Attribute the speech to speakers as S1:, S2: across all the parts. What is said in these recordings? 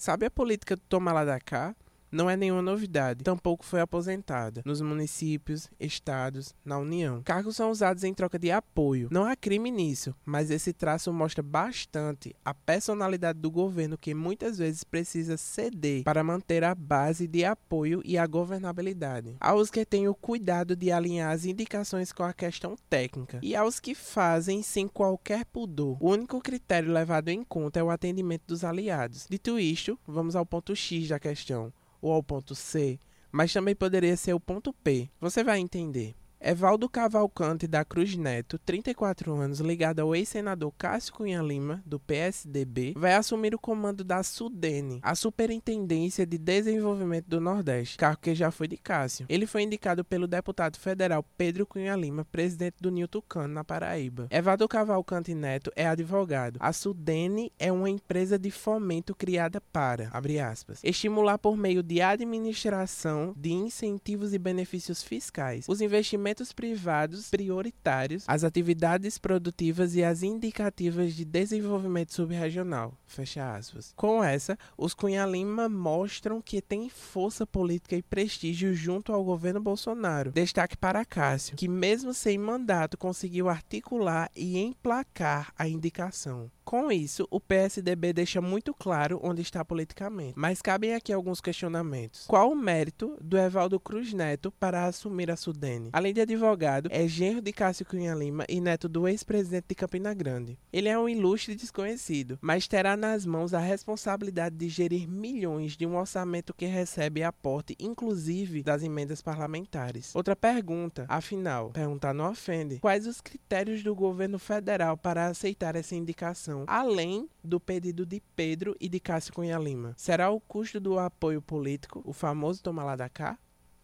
S1: Sabe a política do toma lá da cá? Não é nenhuma novidade, tampouco foi aposentada nos municípios, estados, na União. Cargos são usados em troca de apoio. Não há crime nisso, mas esse traço mostra bastante a personalidade do governo que muitas vezes precisa ceder para manter a base de apoio e a governabilidade. Aos que têm o cuidado de alinhar as indicações com a questão técnica e aos que fazem sem qualquer pudor. O único critério levado em conta é o atendimento dos aliados. Dito isto, vamos ao ponto X da questão ou ao ponto C, mas também poderia ser o ponto P. Você vai entender. Evaldo Cavalcante da Cruz Neto, 34 anos, ligado ao ex-senador Cássio Cunha Lima, do PSDB, vai assumir o comando da SUDENE, a Superintendência de Desenvolvimento do Nordeste, cargo que já foi de Cássio. Ele foi indicado pelo deputado federal Pedro Cunha Lima, presidente do Nil Tucano, na Paraíba. Evaldo Cavalcante Neto é advogado. A SUDENE é uma empresa de fomento criada para, abre aspas, estimular por meio de administração de incentivos e benefícios fiscais os investimentos investimentos privados prioritários, as atividades produtivas e as indicativas de desenvolvimento subregional. Fecha aspas. Com essa, os Cunha Lima mostram que tem força política e prestígio junto ao governo Bolsonaro. Destaque para Cássio, que mesmo sem mandato conseguiu articular e emplacar a indicação. Com isso, o PSDB deixa muito claro onde está politicamente. Mas cabem aqui alguns questionamentos. Qual o mérito do Evaldo Cruz Neto para assumir a Sudene? Além de advogado, é genro de Cássio Cunha Lima e neto do ex-presidente de Campina Grande. Ele é um ilustre desconhecido, mas terá nas mãos a responsabilidade de gerir milhões de um orçamento que recebe aporte, inclusive das emendas parlamentares. Outra pergunta, afinal, perguntar não ofende. Quais os critérios do governo federal para aceitar essa indicação? Além do pedido de Pedro e de Cássio Cunha Lima. Será o custo do apoio político, o famoso toma lá da cá?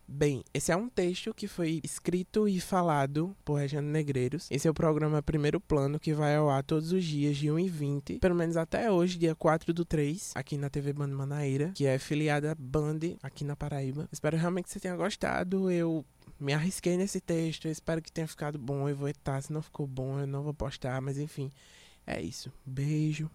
S1: Bem, esse é um texto que foi escrito e falado por Regiane Negreiros. Esse é o programa Primeiro Plano, que vai ao ar todos os dias de 1 e 20, pelo menos até hoje, dia 4 do 3, aqui na TV Band Manaíra, que é filiada Band aqui na Paraíba. Espero realmente que você tenha gostado. Eu me arrisquei nesse texto, espero que tenha ficado bom. Eu vou editar, se não ficou bom, eu não vou postar, mas enfim. É isso. Beijo.